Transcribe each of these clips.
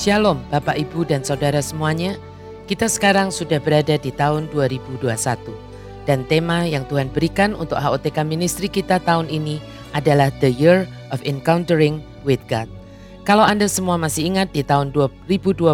Shalom Bapak Ibu dan Saudara semuanya. Kita sekarang sudah berada di tahun 2021 dan tema yang Tuhan berikan untuk HOTK Ministry kita tahun ini adalah The Year of Encountering with God. Kalau Anda semua masih ingat di tahun 2020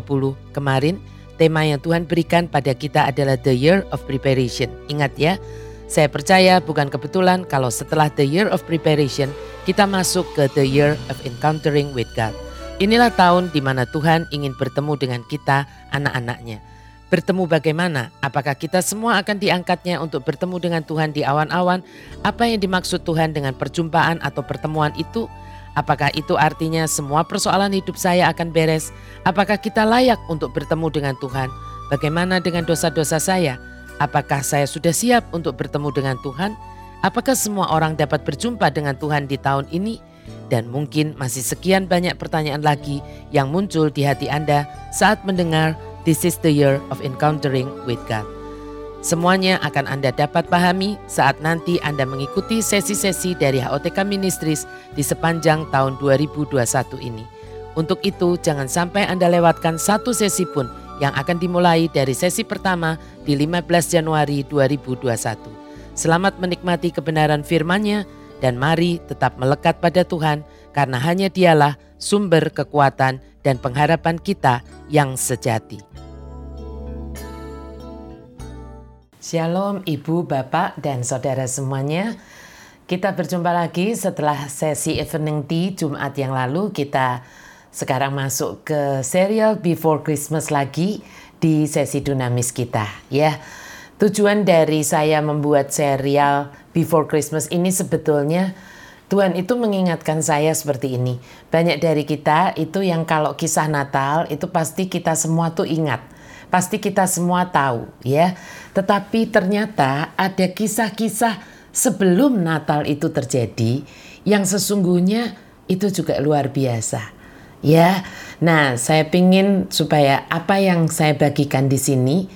kemarin, tema yang Tuhan berikan pada kita adalah The Year of Preparation. Ingat ya, saya percaya bukan kebetulan kalau setelah The Year of Preparation, kita masuk ke The Year of Encountering with God. Inilah tahun di mana Tuhan ingin bertemu dengan kita, anak-anaknya. Bertemu bagaimana? Apakah kita semua akan diangkatnya untuk bertemu dengan Tuhan di awan-awan? Apa yang dimaksud Tuhan dengan perjumpaan atau pertemuan itu? Apakah itu artinya semua persoalan hidup saya akan beres? Apakah kita layak untuk bertemu dengan Tuhan? Bagaimana dengan dosa-dosa saya? Apakah saya sudah siap untuk bertemu dengan Tuhan? Apakah semua orang dapat berjumpa dengan Tuhan di tahun ini? Dan mungkin masih sekian banyak pertanyaan lagi yang muncul di hati Anda saat mendengar This is the year of encountering with God. Semuanya akan Anda dapat pahami saat nanti Anda mengikuti sesi-sesi dari HOTK Ministries di sepanjang tahun 2021 ini. Untuk itu, jangan sampai Anda lewatkan satu sesi pun yang akan dimulai dari sesi pertama di 15 Januari 2021. Selamat menikmati kebenaran firman-Nya dan mari tetap melekat pada Tuhan karena hanya dialah sumber kekuatan dan pengharapan kita yang sejati. Shalom Ibu, Bapak, dan Saudara semuanya. Kita berjumpa lagi setelah sesi evening tea Jumat yang lalu. Kita sekarang masuk ke serial Before Christmas lagi di sesi dinamis kita. Ya, tujuan dari saya membuat serial Before Christmas ini sebetulnya Tuhan itu mengingatkan saya seperti ini. Banyak dari kita itu yang kalau kisah Natal itu pasti kita semua tuh ingat. Pasti kita semua tahu ya. Tetapi ternyata ada kisah-kisah sebelum Natal itu terjadi yang sesungguhnya itu juga luar biasa. Ya. Nah, saya pingin supaya apa yang saya bagikan di sini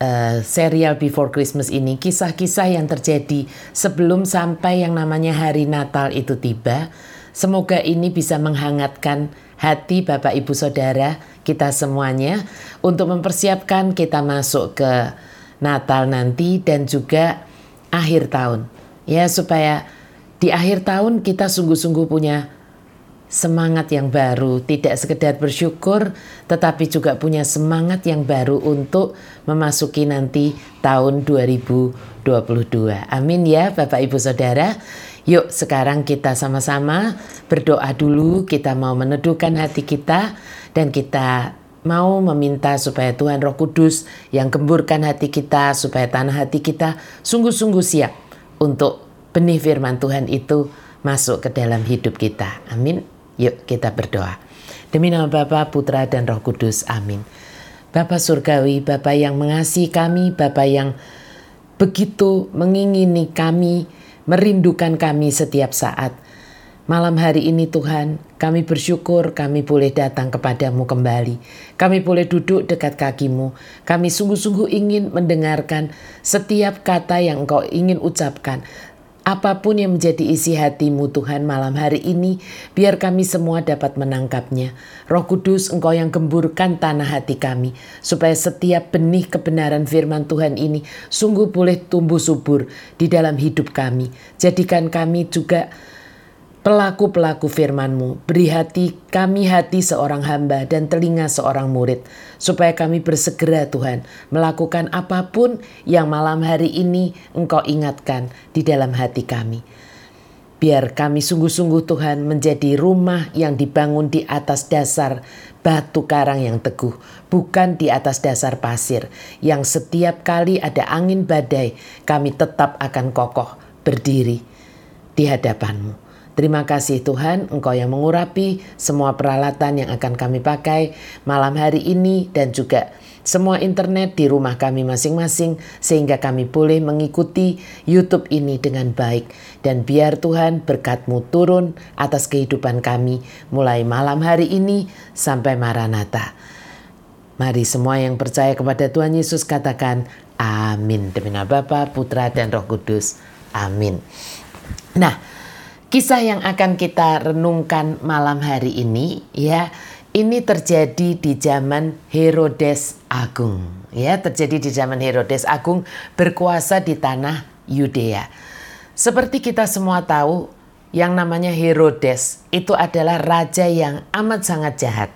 uh, serial Before Christmas ini kisah-kisah yang terjadi sebelum sampai yang namanya hari Natal itu tiba. Semoga ini bisa menghangatkan hati Bapak Ibu Saudara kita semuanya untuk mempersiapkan kita masuk ke Natal nanti dan juga akhir tahun. Ya supaya di akhir tahun kita sungguh-sungguh punya semangat yang baru, tidak sekedar bersyukur, tetapi juga punya semangat yang baru untuk memasuki nanti tahun 2022. Amin ya Bapak Ibu Saudara. Yuk sekarang kita sama-sama berdoa dulu, kita mau meneduhkan hati kita dan kita mau meminta supaya Tuhan Roh Kudus yang gemburkan hati kita, supaya tanah hati kita sungguh-sungguh siap untuk benih firman Tuhan itu masuk ke dalam hidup kita. Amin. Yuk kita berdoa. Demi nama Bapa, Putra, dan Roh Kudus. Amin. Bapa Surgawi, Bapa yang mengasihi kami, Bapa yang begitu mengingini kami, merindukan kami setiap saat. Malam hari ini Tuhan, kami bersyukur kami boleh datang kepadamu kembali. Kami boleh duduk dekat kakimu. Kami sungguh-sungguh ingin mendengarkan setiap kata yang engkau ingin ucapkan. Apa pun yang menjadi isi hatimu Tuhan malam hari ini, biar kami semua dapat menangkapnya. Roh Kudus engkau yang gemburkan tanah hati kami, supaya setiap benih kebenaran firman Tuhan ini sungguh boleh tumbuh subur di dalam hidup kami. Jadikan kami juga pelaku-pelaku firman-Mu. Beri hati kami hati seorang hamba dan telinga seorang murid, supaya kami bersegera Tuhan melakukan apa pun yang malam hari ini Engkau ingatkan di dalam hati kami. Biar kami sungguh-sungguh Tuhan menjadi rumah yang dibangun di atas dasar batu karang yang teguh, bukan di atas dasar pasir, yang setiap kali ada angin badai, kami tetap akan kokoh berdiri di hadapanmu. Terima kasih Tuhan, Engkau yang mengurapi semua peralatan yang akan kami pakai malam hari ini dan juga semua internet di rumah kami masing-masing sehingga kami boleh mengikuti YouTube ini dengan baik. Dan biar Tuhan berkatmu turun atas kehidupan kami mulai malam hari ini sampai Maranatha. Mari semua yang percaya kepada Tuhan Yesus katakan amin. Demi nama Bapa, Putra, dan Roh Kudus. Amin. Nah, Kisah yang akan kita renungkan malam hari ini ya, Ini terjadi di zaman Herodes Agung. Ya, terjadi di zaman Herodes Agung berkuasa di tanah Yudea. Seperti kita semua tahu, yang namanya Herodes itu adalah raja yang amat sangat jahat.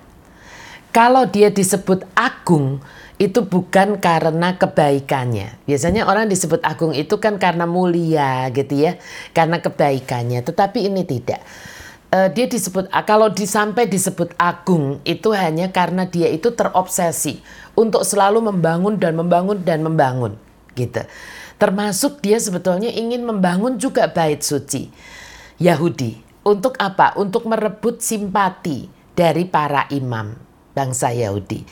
Kalau dia disebut agung, itu bukan karena kebaikannya. Biasanya orang disebut agung itu kan karena mulia gitu ya, karena kebaikannya. Tetapi ini tidak. Uh, dia disebut kalau disampai disebut agung itu hanya karena dia itu terobsesi untuk selalu membangun dan membangun dan membangun gitu. Termasuk dia sebetulnya ingin membangun juga bait suci Yahudi. Untuk apa? Untuk merebut simpati dari para imam bangsa Yahudi.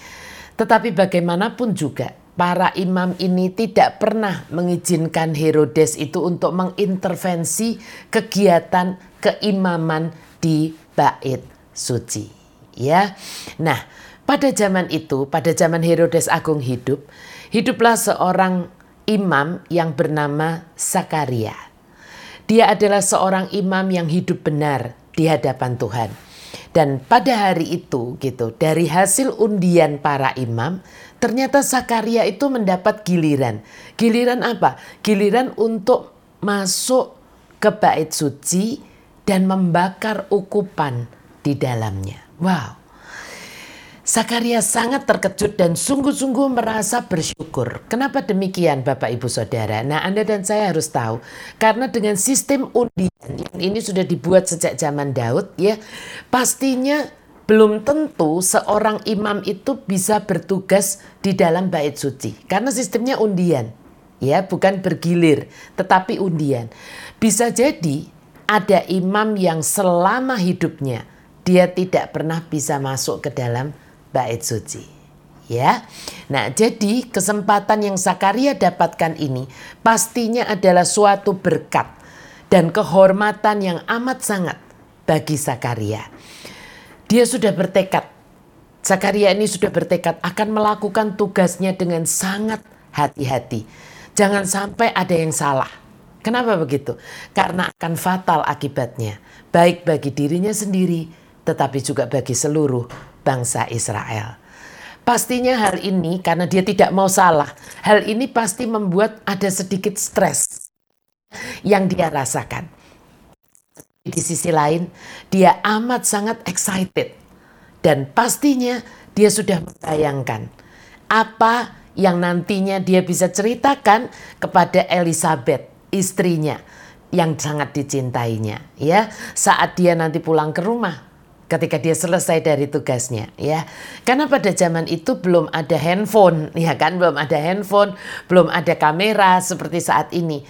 Tetapi bagaimanapun juga para imam ini tidak pernah mengizinkan Herodes itu untuk mengintervensi kegiatan keimaman di bait suci. Ya. Nah, pada zaman itu, pada zaman Herodes Agung hidup, hiduplah seorang imam yang bernama Sakaria. Dia adalah seorang imam yang hidup benar di hadapan Tuhan. Dan pada hari itu gitu, dari hasil undian para imam, ternyata Sakaria itu mendapat giliran. Giliran apa? Giliran untuk masuk ke bait suci dan membakar ukupan di dalamnya. Wow. Sakaria sangat terkejut dan sungguh-sungguh merasa bersyukur. Kenapa demikian Bapak Ibu Saudara? Nah Anda dan saya harus tahu. Karena dengan sistem undian yang ini sudah dibuat sejak zaman Daud ya. Pastinya belum tentu seorang imam itu bisa bertugas di dalam bait suci. Karena sistemnya undian. Ya bukan bergilir tetapi undian. Bisa jadi ada imam yang selama hidupnya dia tidak pernah bisa masuk ke dalam bait suci. Ya. Nah, jadi kesempatan yang Sakaria dapatkan ini pastinya adalah suatu berkat dan kehormatan yang amat sangat bagi Sakaria. Dia sudah bertekad. Sakaria ini sudah bertekad akan melakukan tugasnya dengan sangat hati-hati. Jangan sampai ada yang salah. Kenapa begitu? Karena akan fatal akibatnya, baik bagi dirinya sendiri, tetapi juga bagi seluruh bangsa Israel. Pastinya hal ini karena dia tidak mau salah, hal ini pasti membuat ada sedikit stres yang dia rasakan. Di sisi lain, dia amat sangat excited dan pastinya dia sudah membayangkan apa yang nantinya dia bisa ceritakan kepada Elizabeth, istrinya yang sangat dicintainya ya saat dia nanti pulang ke rumah ketika dia selesai dari tugasnya ya. Karena pada zaman itu belum ada handphone ya kan, belum ada handphone, belum ada kamera seperti saat ini.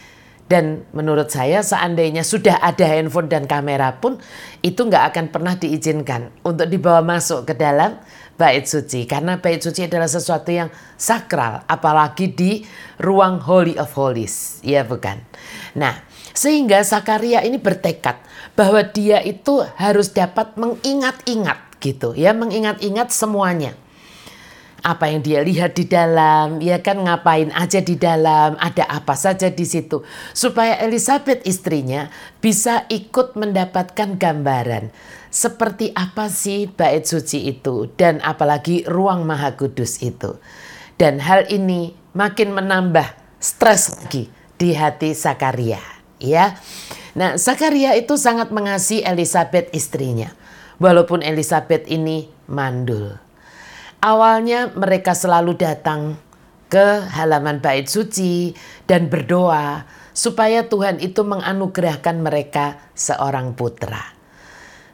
Dan menurut saya seandainya sudah ada handphone dan kamera pun itu nggak akan pernah diizinkan untuk dibawa masuk ke dalam bait suci karena bait suci adalah sesuatu yang sakral apalagi di ruang holy of holies ya bukan. Nah, sehingga Sakaria ini bertekad bahwa dia itu harus dapat mengingat-ingat gitu ya, mengingat-ingat semuanya. Apa yang dia lihat di dalam, ya kan ngapain aja di dalam, ada apa saja di situ. Supaya Elizabeth istrinya bisa ikut mendapatkan gambaran seperti apa sih bait suci itu dan apalagi ruang maha kudus itu. Dan hal ini makin menambah stres lagi di hati Sakaria ya. Nah, Zakaria itu sangat mengasihi Elizabeth istrinya. Walaupun Elizabeth ini mandul. Awalnya mereka selalu datang ke halaman bait suci dan berdoa supaya Tuhan itu menganugerahkan mereka seorang putra.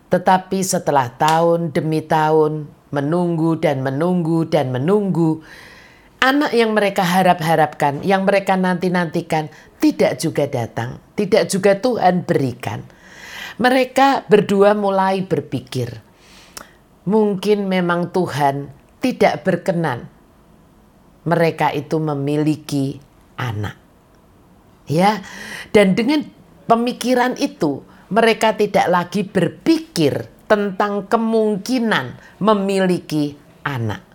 Tetapi setelah tahun demi tahun menunggu dan menunggu dan menunggu, anak yang mereka harap-harapkan, yang mereka nanti-nantikan tidak juga datang, tidak juga Tuhan berikan. Mereka berdua mulai berpikir, mungkin memang Tuhan tidak berkenan mereka itu memiliki anak. Ya, dan dengan pemikiran itu mereka tidak lagi berpikir tentang kemungkinan memiliki anak.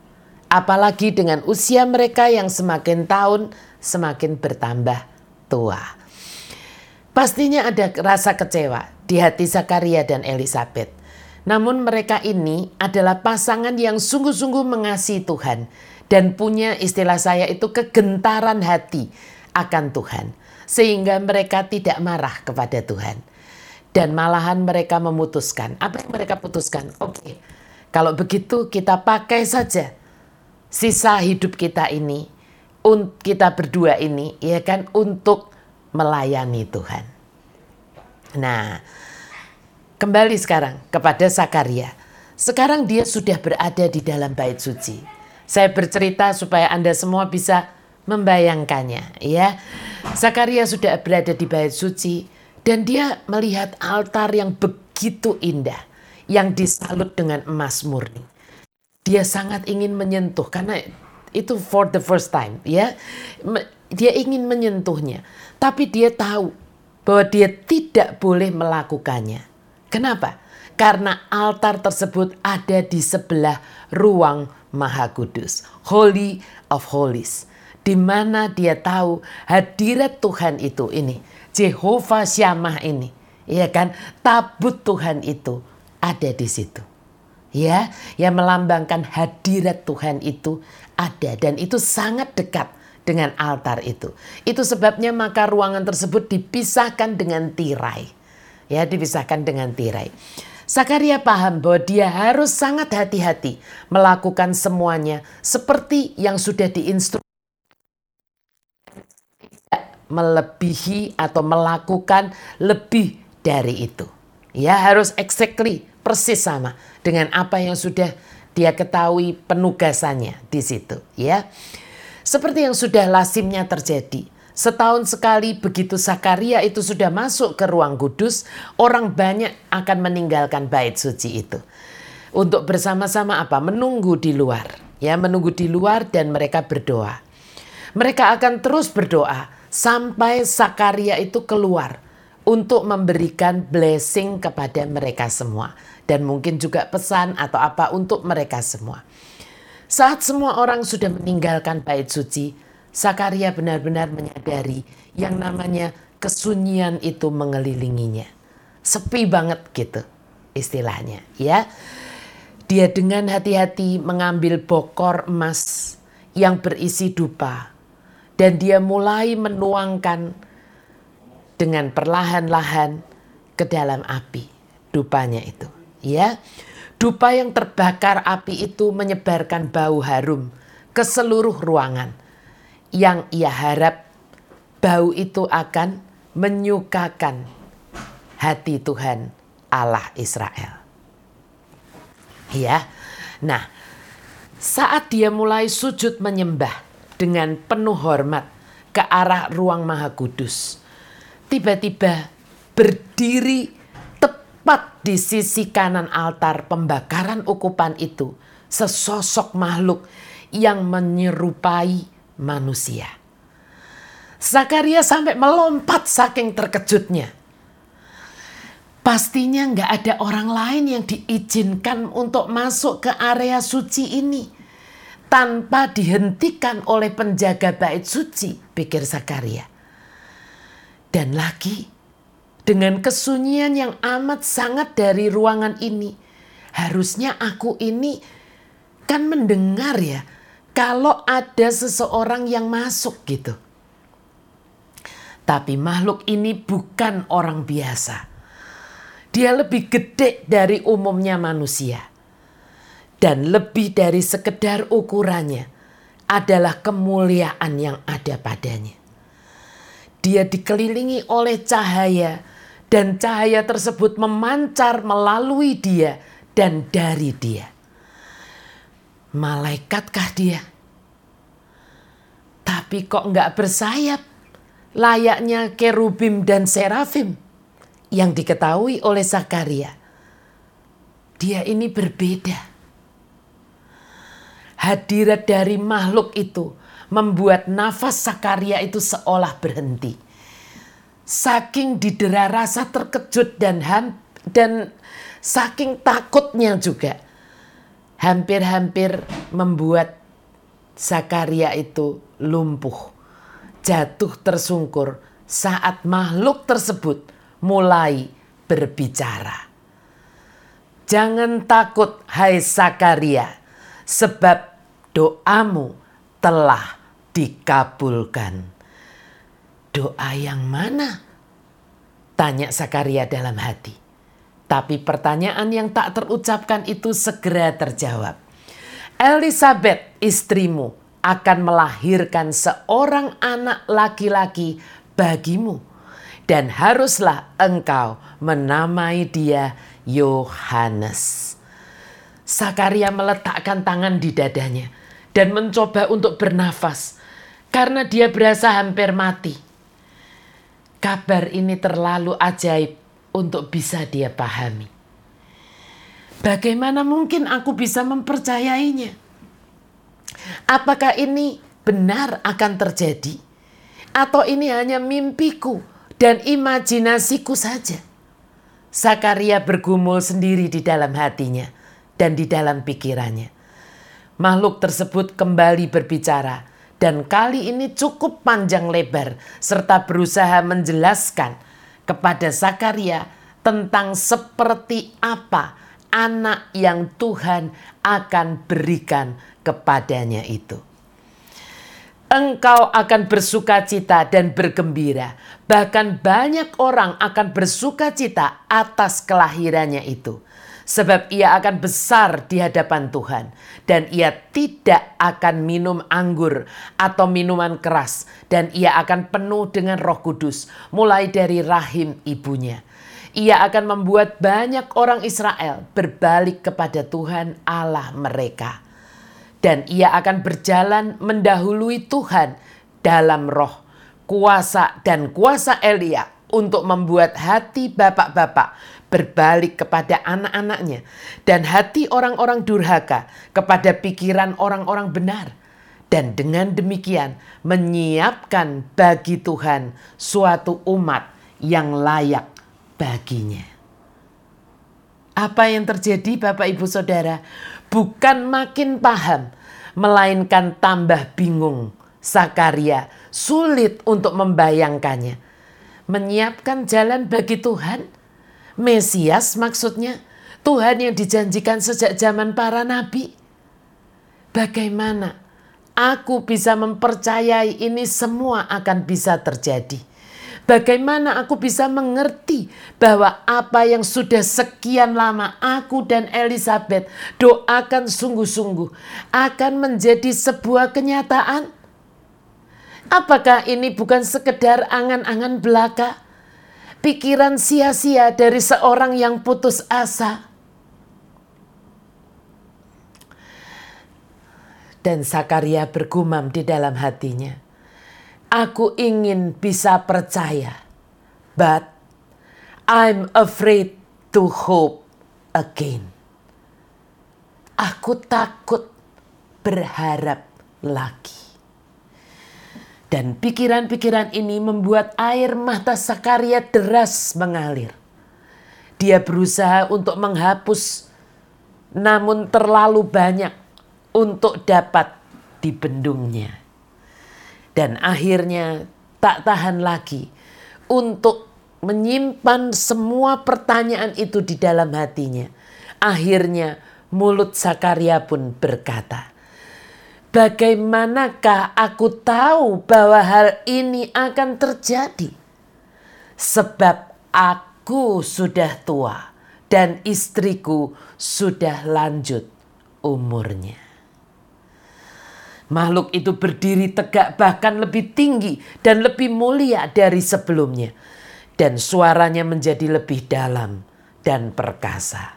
Apalagi dengan usia mereka yang semakin tahun semakin bertambah tua. Pastinya ada rasa kecewa di hati Zakaria dan Elizabeth. Namun mereka ini adalah pasangan yang sungguh-sungguh mengasihi Tuhan dan punya istilah saya itu kegentaran hati akan Tuhan. Sehingga mereka tidak marah kepada Tuhan. Dan malahan mereka memutuskan. Apa yang mereka putuskan? Oke, okay, kalau begitu kita pakai saja sisa hidup kita ini, kita berdua ini, ya kan, untuk melayani Tuhan. Nah, kembali sekarang kepada Sakaria. Sekarang dia sudah berada di dalam bait suci. Saya bercerita supaya Anda semua bisa membayangkannya, ya. Sakaria sudah berada di bait suci dan dia melihat altar yang begitu indah yang disalut dengan emas murni. Dia sangat ingin menyentuh karena itu for the first time ya. Dia ingin menyentuhnya, tapi dia tahu bahwa dia tidak boleh melakukannya. Kenapa? Karena altar tersebut ada di sebelah ruang Maha Kudus, Holy of Holies, di mana dia tahu hadirat Tuhan itu ini, Jehovah Syamah ini, ya kan, tabut Tuhan itu ada di situ. Ya, yang melambangkan hadirat Tuhan itu ada dan itu sangat dekat dengan altar itu. Itu sebabnya maka ruangan tersebut dipisahkan dengan tirai. Ya, dipisahkan dengan tirai. Sakaria paham bahwa dia harus sangat hati-hati melakukan semuanya seperti yang sudah diinstruksikan melebihi atau melakukan lebih dari itu. Ya harus exactly persis sama dengan apa yang sudah dia ketahui penugasannya di situ ya. Seperti yang sudah lazimnya terjadi. Setahun sekali begitu Sakaria itu sudah masuk ke ruang kudus, orang banyak akan meninggalkan bait suci itu. Untuk bersama-sama apa? Menunggu di luar. Ya, menunggu di luar dan mereka berdoa. Mereka akan terus berdoa sampai Sakaria itu keluar untuk memberikan blessing kepada mereka semua dan mungkin juga pesan atau apa untuk mereka semua. Saat semua orang sudah meninggalkan bait suci, Sakaria benar-benar menyadari yang namanya kesunyian itu mengelilinginya. Sepi banget gitu istilahnya ya. Dia dengan hati-hati mengambil bokor emas yang berisi dupa dan dia mulai menuangkan dengan perlahan-lahan ke dalam api dupanya itu ya. Dupa yang terbakar api itu menyebarkan bau harum ke seluruh ruangan yang ia harap bau itu akan menyukakan hati Tuhan Allah Israel. Ya. Nah saat dia mulai sujud menyembah dengan penuh hormat ke arah ruang maha kudus tiba-tiba berdiri tepat di sisi kanan altar pembakaran ukupan itu sesosok makhluk yang menyerupai manusia. Zakaria sampai melompat saking terkejutnya. Pastinya nggak ada orang lain yang diizinkan untuk masuk ke area suci ini tanpa dihentikan oleh penjaga bait suci, pikir Zakaria. Dan lagi, dengan kesunyian yang amat sangat dari ruangan ini, harusnya aku ini kan mendengar ya, kalau ada seseorang yang masuk gitu. Tapi makhluk ini bukan orang biasa. Dia lebih gede dari umumnya manusia. Dan lebih dari sekedar ukurannya adalah kemuliaan yang ada padanya. Dia dikelilingi oleh cahaya dan cahaya tersebut memancar melalui dia dan dari dia. Malaikatkah dia? Tapi kok nggak bersayap layaknya kerubim dan serafim yang diketahui oleh Zakaria. Dia ini berbeda. Hadirat dari makhluk itu membuat nafas Sakaria itu seolah berhenti. Saking didera rasa terkejut dan ham, dan saking takutnya juga hampir-hampir membuat Sakaria itu lumpuh, jatuh tersungkur saat makhluk tersebut mulai berbicara. Jangan takut hai Sakaria, sebab doamu telah dikabulkan. Doa yang mana? Tanya Sakaria dalam hati. Tapi pertanyaan yang tak terucapkan itu segera terjawab. Elizabeth istrimu akan melahirkan seorang anak laki-laki bagimu. Dan haruslah engkau menamai dia Yohanes. Sakaria meletakkan tangan di dadanya dan mencoba untuk bernafas karena dia berasa hampir mati. Kabar ini terlalu ajaib untuk bisa dia pahami. Bagaimana mungkin aku bisa mempercayainya? Apakah ini benar akan terjadi? Atau ini hanya mimpiku dan imajinasiku saja? Sakaria bergumul sendiri di dalam hatinya dan di dalam pikirannya. Makhluk tersebut kembali berbicara dan kali ini cukup panjang lebar serta berusaha menjelaskan kepada Sakaria tentang seperti apa anak yang Tuhan akan berikan kepadanya itu engkau akan bersuka cita dan bergembira. Bahkan banyak orang akan bersuka cita atas kelahirannya itu. Sebab ia akan besar di hadapan Tuhan. Dan ia tidak akan minum anggur atau minuman keras. Dan ia akan penuh dengan roh kudus. Mulai dari rahim ibunya. Ia akan membuat banyak orang Israel berbalik kepada Tuhan Allah mereka dan ia akan berjalan mendahului Tuhan dalam roh, kuasa dan kuasa Elia untuk membuat hati bapak-bapak berbalik kepada anak-anaknya dan hati orang-orang durhaka kepada pikiran orang-orang benar. Dan dengan demikian menyiapkan bagi Tuhan suatu umat yang layak baginya. Apa yang terjadi Bapak Ibu Saudara? bukan makin paham, melainkan tambah bingung. Sakaria sulit untuk membayangkannya. Menyiapkan jalan bagi Tuhan, Mesias maksudnya, Tuhan yang dijanjikan sejak zaman para nabi. Bagaimana aku bisa mempercayai ini semua akan bisa terjadi? Bagaimana aku bisa mengerti bahwa apa yang sudah sekian lama aku dan Elizabeth doakan sungguh-sungguh akan menjadi sebuah kenyataan? Apakah ini bukan sekedar angan-angan belaka? Pikiran sia-sia dari seorang yang putus asa? Dan Sakaria bergumam di dalam hatinya Aku ingin bisa percaya, but I'm afraid to hope again. Aku takut berharap lagi. Dan pikiran-pikiran ini membuat air mata Sakaria deras mengalir. Dia berusaha untuk menghapus, namun terlalu banyak untuk dapat dibendungnya dan akhirnya tak tahan lagi untuk menyimpan semua pertanyaan itu di dalam hatinya. Akhirnya mulut Sakaria pun berkata, Bagaimanakah aku tahu bahwa hal ini akan terjadi? Sebab aku sudah tua dan istriku sudah lanjut umurnya. Makhluk itu berdiri tegak bahkan lebih tinggi dan lebih mulia dari sebelumnya. Dan suaranya menjadi lebih dalam dan perkasa.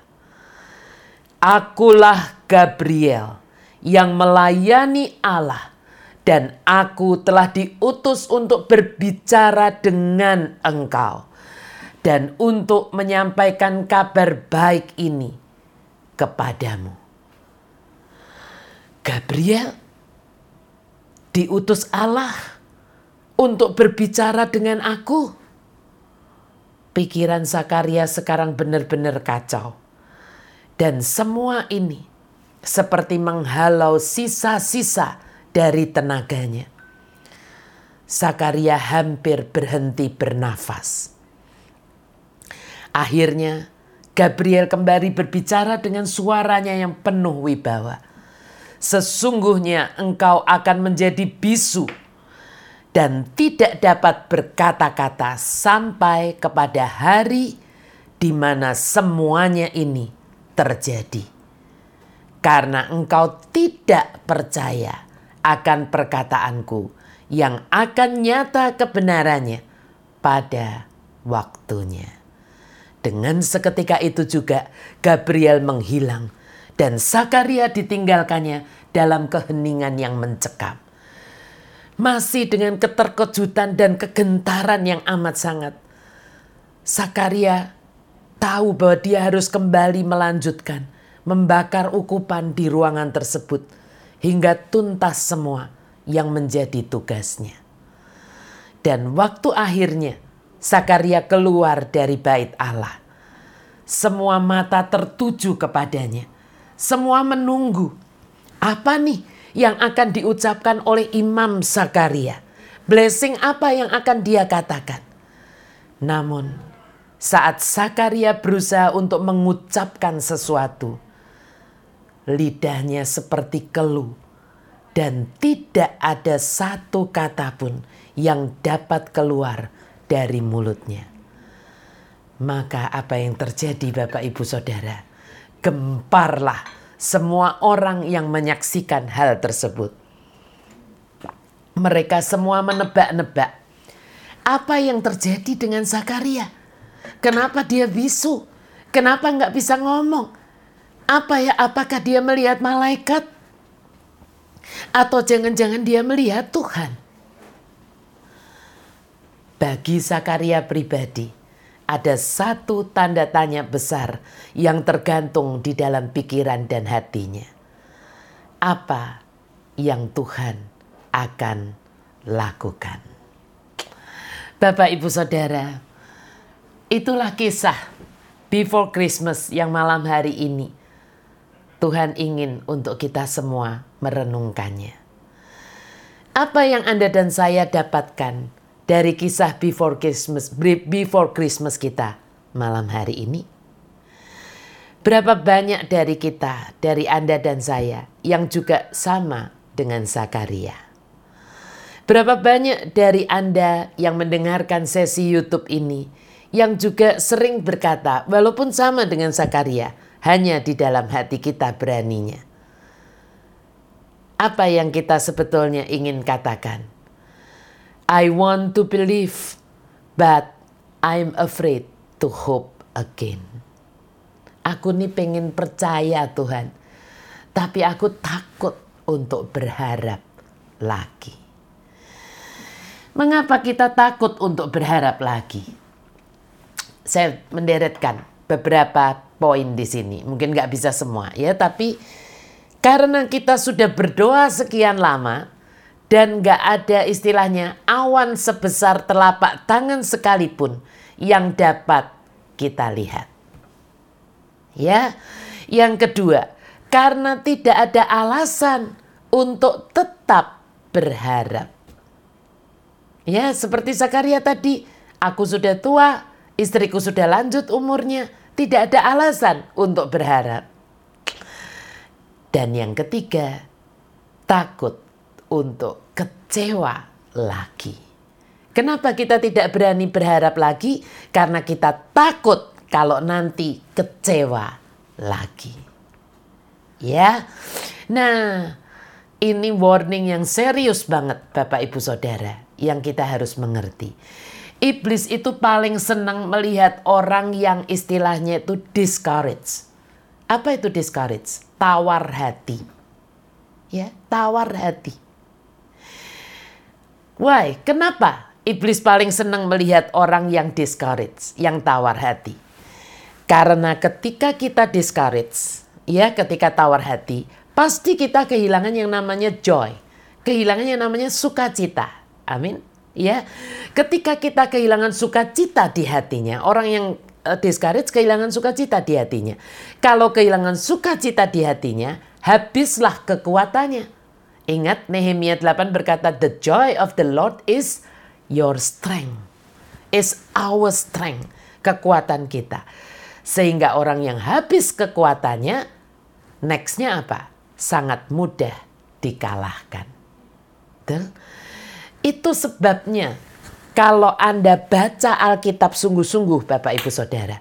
Akulah Gabriel yang melayani Allah dan aku telah diutus untuk berbicara dengan engkau dan untuk menyampaikan kabar baik ini kepadamu. Gabriel diutus Allah untuk berbicara dengan aku. Pikiran Zakaria sekarang benar-benar kacau. Dan semua ini seperti menghalau sisa-sisa dari tenaganya. Zakaria hampir berhenti bernafas. Akhirnya Gabriel kembali berbicara dengan suaranya yang penuh wibawa. Sesungguhnya engkau akan menjadi bisu dan tidak dapat berkata-kata sampai kepada hari di mana semuanya ini terjadi. Karena engkau tidak percaya akan perkataanku yang akan nyata kebenarannya pada waktunya. Dengan seketika itu juga Gabriel menghilang dan Sakaria ditinggalkannya dalam keheningan yang mencekam. Masih dengan keterkejutan dan kegentaran yang amat sangat. Sakaria tahu bahwa dia harus kembali melanjutkan membakar ukupan di ruangan tersebut hingga tuntas semua yang menjadi tugasnya. Dan waktu akhirnya Sakaria keluar dari bait Allah. Semua mata tertuju kepadanya. Semua menunggu. Apa nih yang akan diucapkan oleh Imam Sakaria? Blessing apa yang akan dia katakan? Namun saat Sakaria berusaha untuk mengucapkan sesuatu, lidahnya seperti keluh dan tidak ada satu kata pun yang dapat keluar dari mulutnya. Maka apa yang terjadi Bapak Ibu Saudara? Gemparlah semua orang yang menyaksikan hal tersebut. Mereka semua menebak-nebak. Apa yang terjadi dengan Zakaria? Kenapa dia bisu? Kenapa nggak bisa ngomong? Apa ya? Apakah dia melihat malaikat? Atau jangan-jangan dia melihat Tuhan? Bagi Zakaria pribadi, ada satu tanda tanya besar yang tergantung di dalam pikiran dan hatinya. Apa yang Tuhan akan lakukan? Bapak, ibu, saudara, itulah kisah before Christmas yang malam hari ini. Tuhan ingin untuk kita semua merenungkannya. Apa yang Anda dan saya dapatkan dari kisah before Christmas, before Christmas kita malam hari ini? Berapa banyak dari kita, dari Anda dan saya yang juga sama dengan Zakaria? Berapa banyak dari Anda yang mendengarkan sesi YouTube ini yang juga sering berkata, walaupun sama dengan Zakaria, hanya di dalam hati kita beraninya. Apa yang kita sebetulnya ingin katakan? I want to believe, but I'm afraid to hope again. Aku nih pengen percaya Tuhan, tapi aku takut untuk berharap lagi. Mengapa kita takut untuk berharap lagi? Saya menderetkan beberapa poin di sini. Mungkin nggak bisa semua ya, tapi karena kita sudah berdoa sekian lama, dan gak ada istilahnya awan sebesar telapak tangan sekalipun yang dapat kita lihat. Ya, yang kedua, karena tidak ada alasan untuk tetap berharap. Ya, seperti Zakaria tadi, aku sudah tua, istriku sudah lanjut umurnya, tidak ada alasan untuk berharap. Dan yang ketiga, takut untuk kecewa lagi. Kenapa kita tidak berani berharap lagi? Karena kita takut kalau nanti kecewa lagi. Ya. Nah, ini warning yang serius banget Bapak Ibu Saudara yang kita harus mengerti. Iblis itu paling senang melihat orang yang istilahnya itu discourage. Apa itu discourage? Tawar hati. Ya, tawar hati. Why? Kenapa? Iblis paling senang melihat orang yang discourage, yang tawar hati. Karena ketika kita discourage, ya ketika tawar hati, pasti kita kehilangan yang namanya joy. Kehilangan yang namanya sukacita. Amin. Ya. Ketika kita kehilangan sukacita di hatinya, orang yang uh, discourage kehilangan sukacita di hatinya. Kalau kehilangan sukacita di hatinya, habislah kekuatannya. Ingat Nehemia 8 berkata, The joy of the Lord is your strength. Is our strength. Kekuatan kita. Sehingga orang yang habis kekuatannya, nextnya apa? Sangat mudah dikalahkan. Dan itu sebabnya kalau Anda baca Alkitab sungguh-sungguh Bapak Ibu Saudara.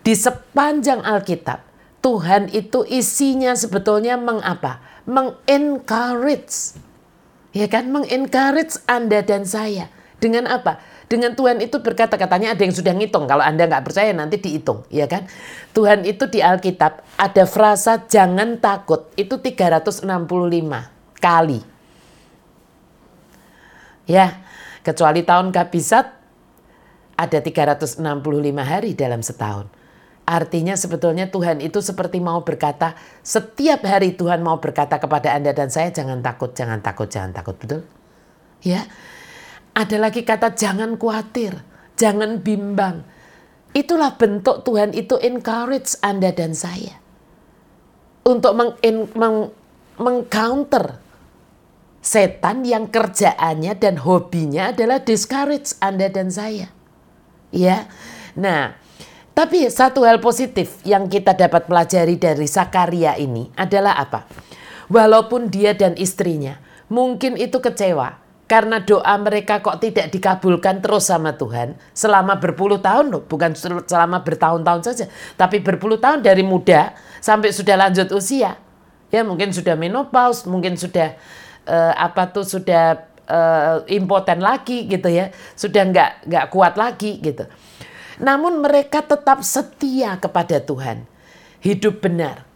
Di sepanjang Alkitab Tuhan itu isinya sebetulnya mengapa? Mengencourage. Ya kan? Mengencourage Anda dan saya. Dengan apa? Dengan Tuhan itu berkata katanya ada yang sudah ngitung. Kalau Anda nggak percaya nanti dihitung, ya kan? Tuhan itu di Alkitab ada frasa jangan takut itu 365 kali. Ya, kecuali tahun kabisat ada 365 hari dalam setahun. Artinya sebetulnya Tuhan itu seperti mau berkata, setiap hari Tuhan mau berkata kepada Anda dan saya jangan takut, jangan takut, jangan takut, betul? Ya, ada lagi kata jangan khawatir, jangan bimbang. Itulah bentuk Tuhan itu encourage Anda dan saya. Untuk meng, meng, mengcounter setan yang kerjaannya dan hobinya adalah discourage Anda dan saya. Ya. Nah, tapi satu hal positif yang kita dapat pelajari dari Sakaria ini adalah apa? Walaupun dia dan istrinya mungkin itu kecewa karena doa mereka kok tidak dikabulkan terus sama Tuhan selama berpuluh tahun loh, bukan selama bertahun-tahun saja, tapi berpuluh tahun dari muda sampai sudah lanjut usia. Ya mungkin sudah menopause, mungkin sudah uh, apa tuh sudah uh, impoten lagi gitu ya, sudah nggak nggak kuat lagi gitu. Namun mereka tetap setia kepada Tuhan, hidup benar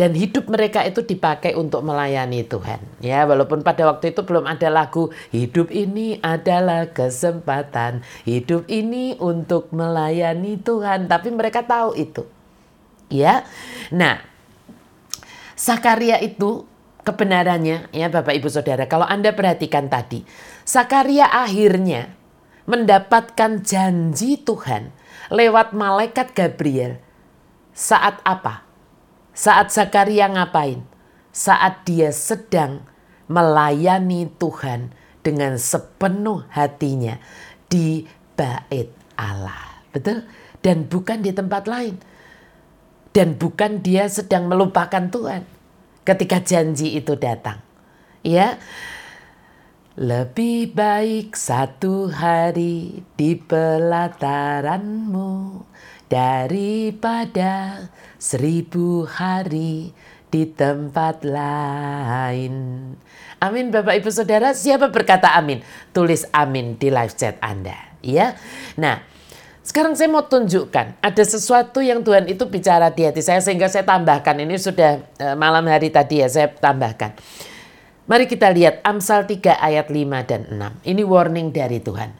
dan hidup mereka itu dipakai untuk melayani Tuhan. Ya, walaupun pada waktu itu belum ada lagu hidup ini adalah kesempatan, hidup ini untuk melayani Tuhan, tapi mereka tahu itu. Ya. Nah, Sakaria itu kebenarannya ya Bapak Ibu Saudara, kalau Anda perhatikan tadi, Sakaria akhirnya mendapatkan janji Tuhan lewat malaikat Gabriel. Saat apa? Saat Zakaria ngapain? Saat dia sedang melayani Tuhan dengan sepenuh hatinya di bait Allah. Betul? Dan bukan di tempat lain. Dan bukan dia sedang melupakan Tuhan ketika janji itu datang. Ya. Lebih baik satu hari di pelataranmu daripada seribu hari di tempat lain. Amin Bapak Ibu Saudara, siapa berkata amin? Tulis amin di live chat Anda, ya. Nah, sekarang saya mau tunjukkan ada sesuatu yang Tuhan itu bicara di hati saya sehingga saya tambahkan ini sudah uh, malam hari tadi ya saya tambahkan. Mari kita lihat Amsal 3 ayat 5 dan 6. Ini warning dari Tuhan.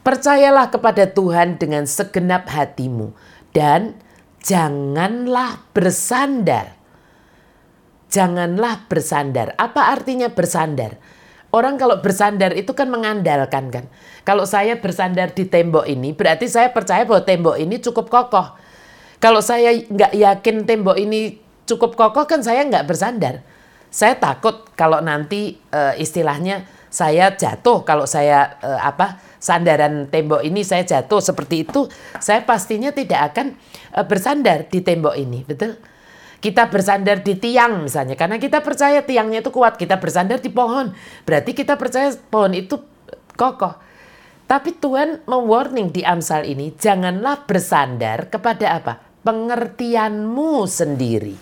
Percayalah kepada Tuhan dengan segenap hatimu dan janganlah bersandar. Janganlah bersandar. Apa artinya bersandar? Orang kalau bersandar itu kan mengandalkan kan. Kalau saya bersandar di tembok ini berarti saya percaya bahwa tembok ini cukup kokoh. Kalau saya nggak yakin tembok ini cukup kokoh kan saya nggak bersandar. Saya takut kalau nanti uh, istilahnya saya jatuh kalau saya uh, apa sandaran tembok ini saya jatuh seperti itu, saya pastinya tidak akan uh, bersandar di tembok ini, betul? Kita bersandar di tiang misalnya, karena kita percaya tiangnya itu kuat. Kita bersandar di pohon, berarti kita percaya pohon itu kokoh. Tapi Tuhan mewarning di Amsal ini, janganlah bersandar kepada apa? Pengertianmu sendiri.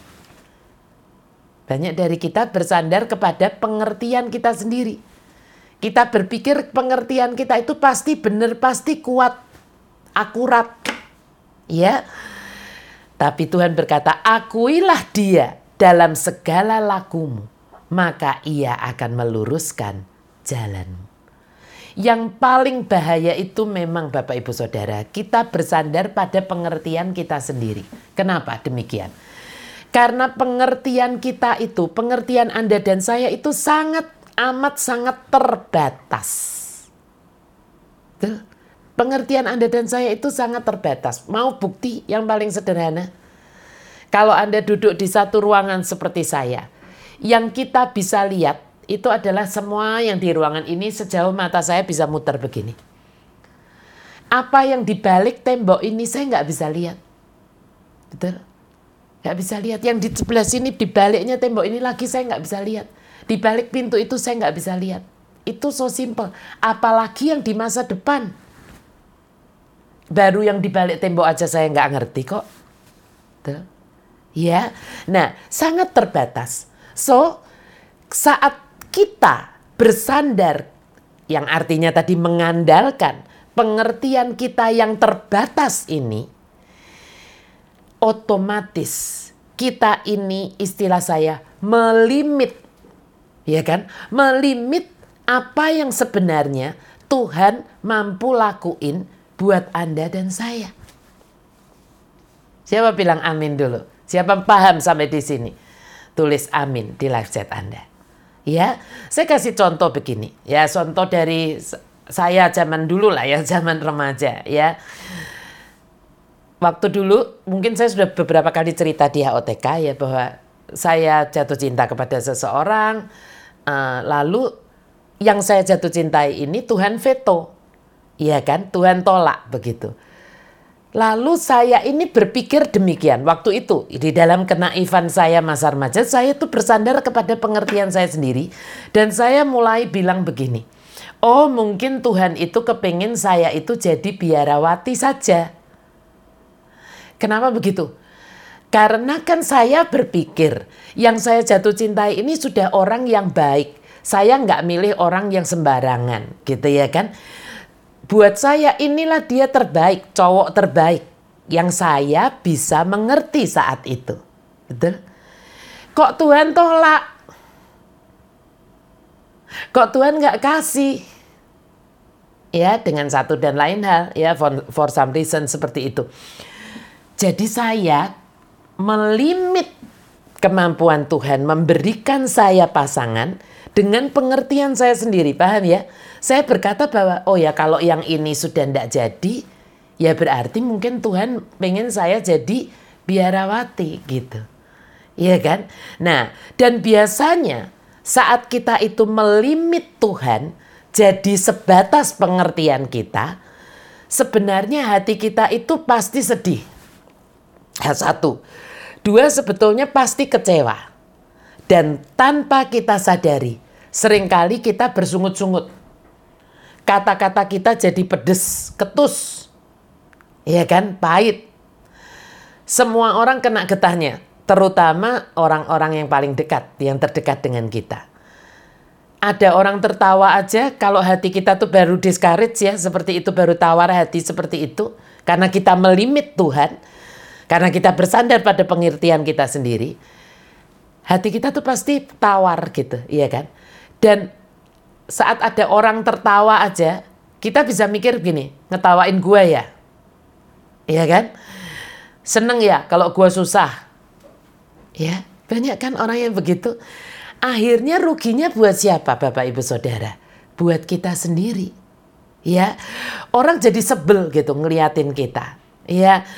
Banyak dari kita bersandar kepada pengertian kita sendiri. Kita berpikir pengertian kita itu pasti benar, pasti kuat, akurat. Ya. Tapi Tuhan berkata, "Akuilah dia dalam segala lakumu, maka ia akan meluruskan jalanmu." Yang paling bahaya itu memang Bapak Ibu Saudara, kita bersandar pada pengertian kita sendiri. Kenapa demikian? Karena pengertian kita itu, pengertian Anda dan saya itu sangat amat sangat terbatas. Pengertian Anda dan saya itu sangat terbatas. Mau bukti yang paling sederhana? Kalau Anda duduk di satu ruangan seperti saya, yang kita bisa lihat itu adalah semua yang di ruangan ini sejauh mata saya bisa muter begini. Apa yang di balik tembok ini saya nggak bisa lihat. Betul? Gak bisa lihat. Yang di sebelah sini, di baliknya tembok ini lagi saya nggak bisa lihat. Di balik pintu itu saya nggak bisa lihat. Itu so simple. Apalagi yang di masa depan. Baru yang di balik tembok aja saya nggak ngerti kok. Betul? Ya, nah sangat terbatas. So, saat kita bersandar, yang artinya tadi mengandalkan pengertian kita yang terbatas ini, otomatis kita ini istilah saya melimit, ya kan? Melimit apa yang sebenarnya Tuhan mampu lakuin buat Anda dan saya. Siapa bilang amin dulu? Siapa paham sampai di sini? Tulis amin di live chat Anda. Ya, saya kasih contoh begini. Ya, contoh dari saya zaman dulu lah ya, zaman remaja ya. Waktu dulu mungkin saya sudah beberapa kali cerita di HOTK ya bahwa saya jatuh cinta kepada seseorang, uh, lalu yang saya jatuh cintai ini Tuhan veto, iya kan? Tuhan tolak begitu. Lalu saya ini berpikir demikian waktu itu. Di dalam kenaifan saya masa remaja saya itu bersandar kepada pengertian saya sendiri. Dan saya mulai bilang begini oh mungkin Tuhan itu kepingin saya itu jadi biarawati saja. Kenapa begitu? Karena kan saya berpikir yang saya jatuh cintai ini sudah orang yang baik. Saya nggak milih orang yang sembarangan gitu ya kan buat saya inilah dia terbaik, cowok terbaik yang saya bisa mengerti saat itu. Betul? Kok Tuhan tolak? Kok Tuhan nggak kasih? Ya, dengan satu dan lain hal, ya, for, for some reason seperti itu. Jadi saya melimit kemampuan Tuhan memberikan saya pasangan dengan pengertian saya sendiri, paham ya? Saya berkata bahwa, oh ya kalau yang ini sudah tidak jadi, ya berarti mungkin Tuhan pengen saya jadi biarawati gitu. Iya kan? Nah, dan biasanya saat kita itu melimit Tuhan jadi sebatas pengertian kita, sebenarnya hati kita itu pasti sedih. Satu. Dua, sebetulnya pasti kecewa. Dan tanpa kita sadari, Seringkali kita bersungut-sungut. Kata-kata kita jadi pedes, ketus. Ya kan? Pahit. Semua orang kena getahnya. Terutama orang-orang yang paling dekat, yang terdekat dengan kita. Ada orang tertawa aja kalau hati kita tuh baru discourage ya, seperti itu baru tawar hati seperti itu. Karena kita melimit Tuhan, karena kita bersandar pada pengertian kita sendiri, hati kita tuh pasti tawar gitu, iya kan? Dan saat ada orang tertawa aja, kita bisa mikir gini, ngetawain gue ya. Iya kan? Seneng ya kalau gue susah. Ya, banyak kan orang yang begitu. Akhirnya ruginya buat siapa Bapak Ibu Saudara? Buat kita sendiri. Ya, orang jadi sebel gitu ngeliatin kita. Ya,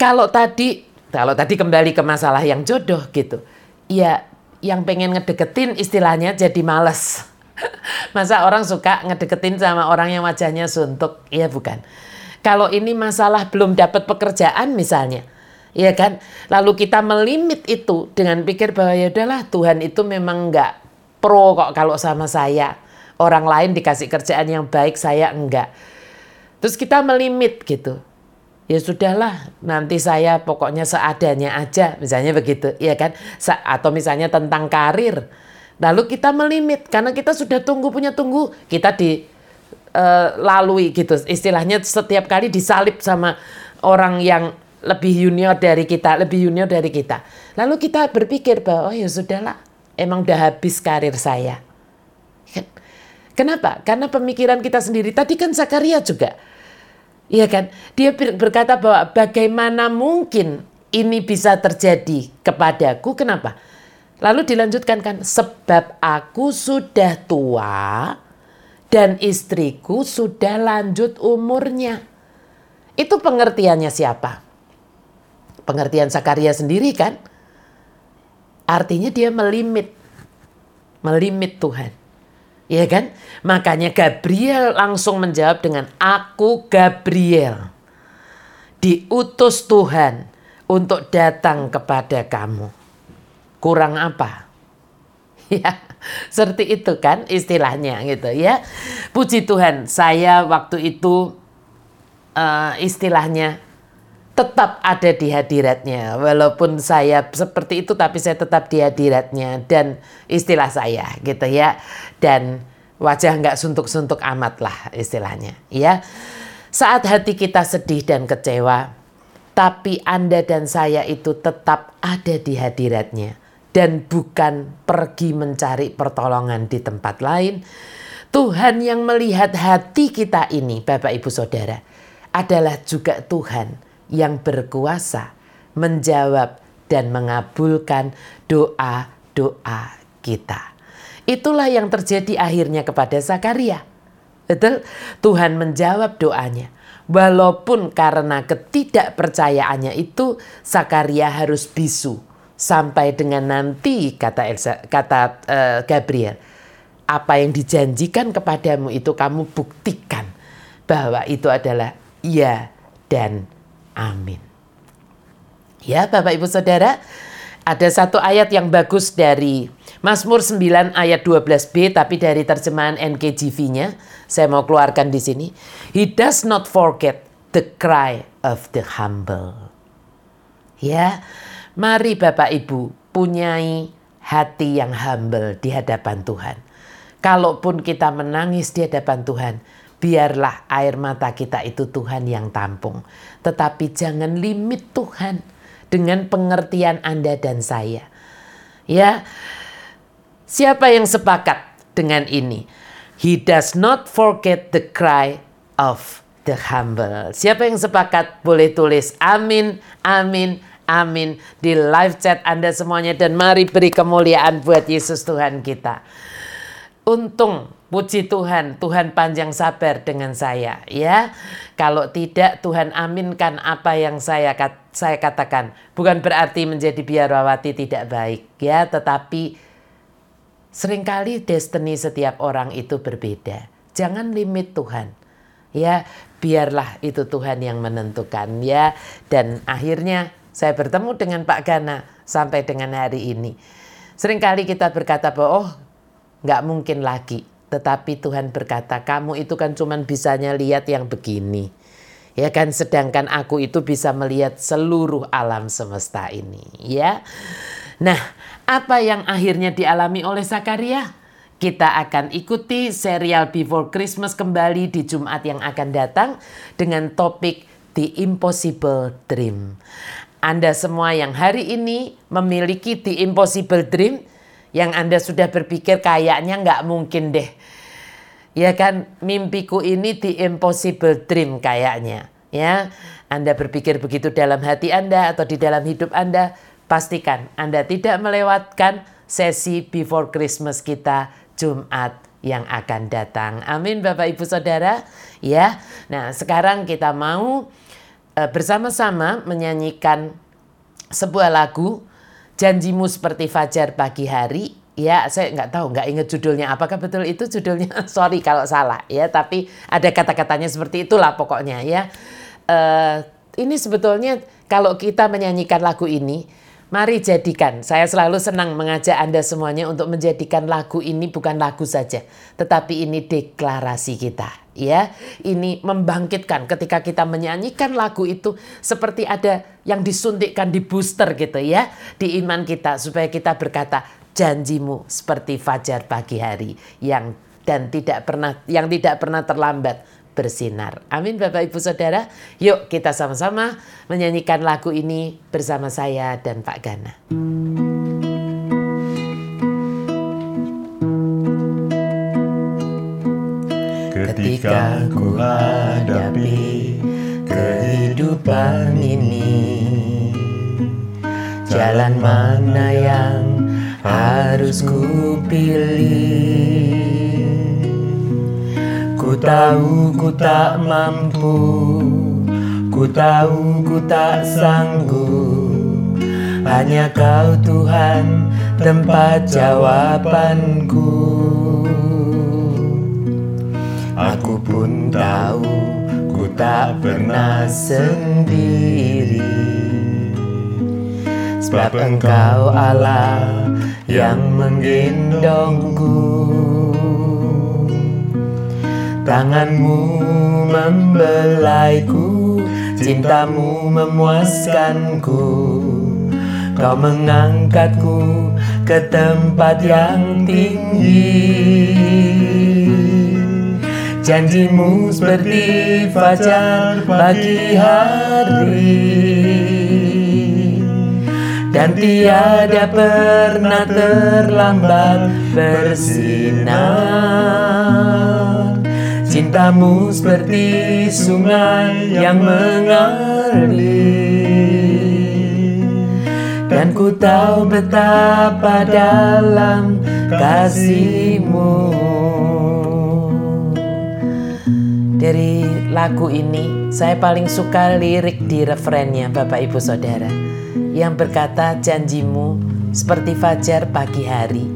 kalau tadi kalau tadi kembali ke masalah yang jodoh gitu. Ya, yang pengen ngedeketin istilahnya jadi males. Masa orang suka ngedeketin sama orang yang wajahnya suntuk? Iya bukan. Kalau ini masalah belum dapat pekerjaan misalnya, ya kan? Lalu kita melimit itu dengan pikir bahwa ya udahlah Tuhan itu memang nggak pro kok kalau sama saya. Orang lain dikasih kerjaan yang baik, saya enggak. Terus kita melimit gitu ya sudahlah nanti saya pokoknya seadanya aja misalnya begitu ya kan? Atau misalnya tentang karir. Lalu kita melimit karena kita sudah tunggu punya tunggu kita di uh, lalui gitu. Istilahnya setiap kali disalip sama orang yang lebih junior dari kita lebih junior dari kita. Lalu kita berpikir bahwa oh ya sudahlah emang udah habis karir saya. Kan? kenapa? Karena pemikiran kita sendiri. Tadi kan Zakaria juga Iya kan? Dia berkata bahwa bagaimana mungkin ini bisa terjadi kepadaku? Kenapa? Lalu dilanjutkan kan, sebab aku sudah tua dan istriku sudah lanjut umurnya. Itu pengertiannya siapa? Pengertian Sakaria sendiri kan? Artinya dia melimit. Melimit Tuhan. Ya kan? Makanya Gabriel langsung menjawab dengan aku Gabriel. Diutus Tuhan untuk datang kepada kamu. Kurang apa? Ya, seperti itu kan istilahnya gitu ya. Puji Tuhan, saya waktu itu uh, istilahnya tetap ada di hadiratnya. Walaupun saya seperti itu tapi saya tetap di hadiratnya dan istilah saya gitu ya. Dan wajah nggak suntuk-suntuk amat lah istilahnya ya. Saat hati kita sedih dan kecewa, tapi Anda dan saya itu tetap ada di hadiratnya dan bukan pergi mencari pertolongan di tempat lain. Tuhan yang melihat hati kita ini, Bapak Ibu Saudara, adalah juga Tuhan yang berkuasa menjawab dan mengabulkan doa-doa kita. Itulah yang terjadi akhirnya kepada Zakaria. Betul? Tuhan menjawab doanya. Walaupun karena ketidakpercayaannya itu Zakaria harus bisu sampai dengan nanti kata Elsa, kata uh, Gabriel apa yang dijanjikan kepadamu itu kamu buktikan bahwa itu adalah iya dan amin. Ya Bapak Ibu Saudara, ada satu ayat yang bagus dari Mazmur 9 ayat 12b tapi dari terjemahan NKJV-nya saya mau keluarkan di sini. He does not forget the cry of the humble. Ya, mari Bapak Ibu punyai hati yang humble di hadapan Tuhan. Kalaupun kita menangis di hadapan Tuhan, biarlah air mata kita itu Tuhan yang tampung. Tetapi jangan limit Tuhan dengan pengertian Anda dan saya. Ya, Siapa yang sepakat dengan ini? He does not forget the cry of the humble. Siapa yang sepakat boleh tulis amin, amin, amin di live chat Anda semuanya dan mari beri kemuliaan buat Yesus Tuhan kita. Untung puji Tuhan, Tuhan panjang sabar dengan saya ya. Kalau tidak Tuhan aminkan apa yang saya saya katakan. Bukan berarti menjadi biarawati tidak baik ya, tetapi Seringkali destiny setiap orang itu berbeda. Jangan limit Tuhan. Ya, biarlah itu Tuhan yang menentukan ya. Dan akhirnya saya bertemu dengan Pak Gana sampai dengan hari ini. Seringkali kita berkata bahwa oh nggak mungkin lagi. Tetapi Tuhan berkata kamu itu kan cuman bisanya lihat yang begini. Ya kan sedangkan aku itu bisa melihat seluruh alam semesta ini ya. Nah, apa yang akhirnya dialami oleh Zakaria? Kita akan ikuti serial Before Christmas kembali di Jumat yang akan datang dengan topik The Impossible Dream. Anda semua yang hari ini memiliki The Impossible Dream, yang Anda sudah berpikir kayaknya nggak mungkin deh. Ya kan, mimpiku ini The Impossible Dream kayaknya. Ya, Anda berpikir begitu dalam hati Anda atau di dalam hidup Anda, Pastikan Anda tidak melewatkan sesi before Christmas kita Jumat yang akan datang. Amin Bapak Ibu Saudara. Ya. Nah, sekarang kita mau uh, bersama-sama menyanyikan sebuah lagu Janjimu seperti fajar pagi hari. Ya, saya nggak tahu, nggak ingat judulnya. Apakah betul itu judulnya? Sorry kalau salah ya, tapi ada kata-katanya seperti itulah pokoknya ya. Uh, ini sebetulnya kalau kita menyanyikan lagu ini, Mari jadikan, saya selalu senang mengajak Anda semuanya untuk menjadikan lagu ini bukan lagu saja, tetapi ini deklarasi kita. Ya, ini membangkitkan ketika kita menyanyikan lagu itu seperti ada yang disuntikkan di booster gitu ya di iman kita supaya kita berkata janjimu seperti fajar pagi hari yang dan tidak pernah yang tidak pernah terlambat bersinar. Amin Bapak Ibu Saudara. Yuk kita sama-sama menyanyikan lagu ini bersama saya dan Pak Gana. Ketika ku hadapi kehidupan ini Jalan mana yang harus ku pilih? Ku tahu ku tak mampu Ku tahu ku tak sanggup. Hanya kau Tuhan tempat jawabanku Aku pun tahu ku tak pernah sendiri. Sebab engkau Allah yang menggendongku. Tanganmu membelaiku Cintamu memuaskanku. Kau mengangkatku ke tempat yang tinggi Janjimu seperti fajar pagi hari. Dan tiada pernah terlambat bersinar. Cintamu seperti sungai yang mengalir. Dan ku tahu betapa dalam kasihmu Dari lagu ini saya paling suka lirik di referennya Bapak Ibu Saudara Yang berkata janjimu seperti fajar pagi hari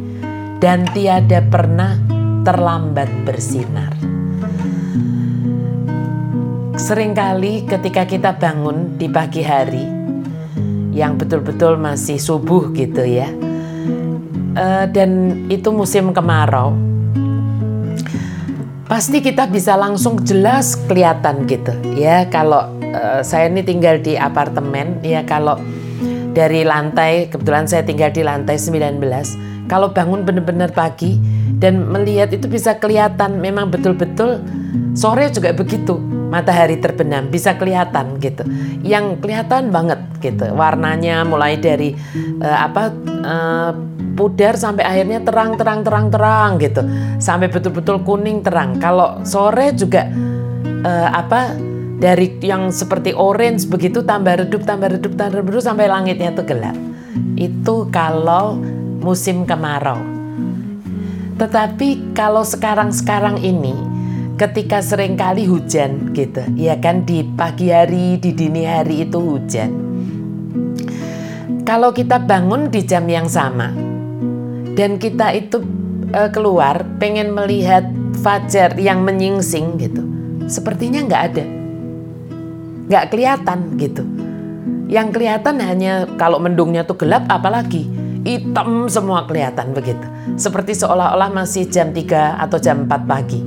Dan tiada pernah terlambat bersinar Seringkali ketika kita bangun di pagi hari yang betul-betul masih subuh gitu ya. Uh, dan itu musim kemarau. Pasti kita bisa langsung jelas kelihatan gitu. Ya kalau uh, saya ini tinggal di apartemen ya kalau dari lantai kebetulan saya tinggal di lantai 19 kalau bangun benar-benar pagi dan melihat itu bisa kelihatan memang betul-betul sore juga begitu matahari terbenam bisa kelihatan gitu. Yang kelihatan banget gitu warnanya mulai dari uh, apa uh, pudar sampai akhirnya terang terang terang terang gitu. Sampai betul-betul kuning terang. Kalau sore juga uh, apa dari yang seperti orange begitu tambah redup tambah redup tambah redup sampai langitnya tuh gelap. Itu kalau musim kemarau. Tetapi kalau sekarang-sekarang ini ketika sering kali hujan gitu ya kan di pagi hari di dini hari itu hujan. Kalau kita bangun di jam yang sama dan kita itu uh, keluar pengen melihat fajar yang menyingsing gitu. Sepertinya nggak ada. Nggak kelihatan gitu. Yang kelihatan hanya kalau mendungnya tuh gelap apalagi hitam semua kelihatan begitu. Seperti seolah-olah masih jam 3 atau jam 4 pagi.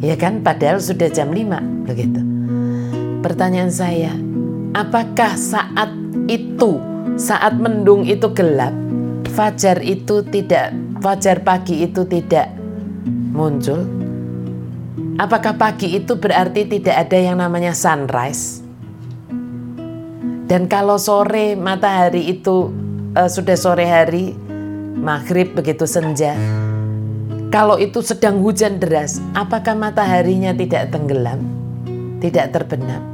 Ya kan? Padahal sudah jam 5 begitu. Pertanyaan saya, apakah saat itu, saat mendung itu gelap, fajar itu tidak fajar pagi itu tidak muncul? Apakah pagi itu berarti tidak ada yang namanya sunrise? Dan kalau sore matahari itu uh, sudah sore hari, maghrib begitu senja, kalau itu sedang hujan deras, apakah mataharinya tidak tenggelam, tidak terbenam?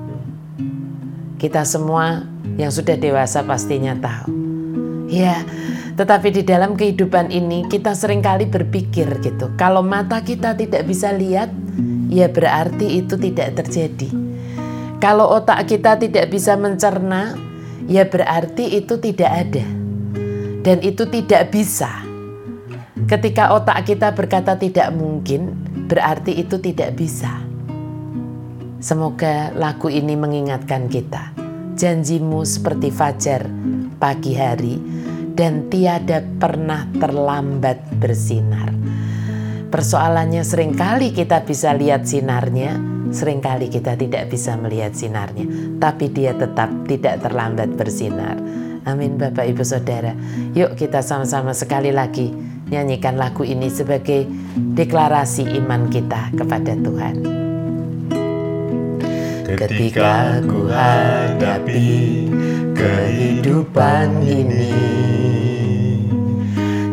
Kita semua yang sudah dewasa pastinya tahu. Ya, tetapi di dalam kehidupan ini kita sering kali berpikir gitu. Kalau mata kita tidak bisa lihat, ya berarti itu tidak terjadi. Kalau otak kita tidak bisa mencerna, ya berarti itu tidak ada. Dan itu tidak bisa Ketika otak kita berkata tidak mungkin, berarti itu tidak bisa. Semoga lagu ini mengingatkan kita. Janjimu seperti fajar pagi hari dan tiada pernah terlambat bersinar. Persoalannya sering kali kita bisa lihat sinarnya, sering kali kita tidak bisa melihat sinarnya, tapi dia tetap tidak terlambat bersinar. Amin Bapak Ibu Saudara. Yuk kita sama-sama sekali lagi nyanyikan lagu ini sebagai deklarasi iman kita kepada Tuhan. Ketika ku hadapi kehidupan ini.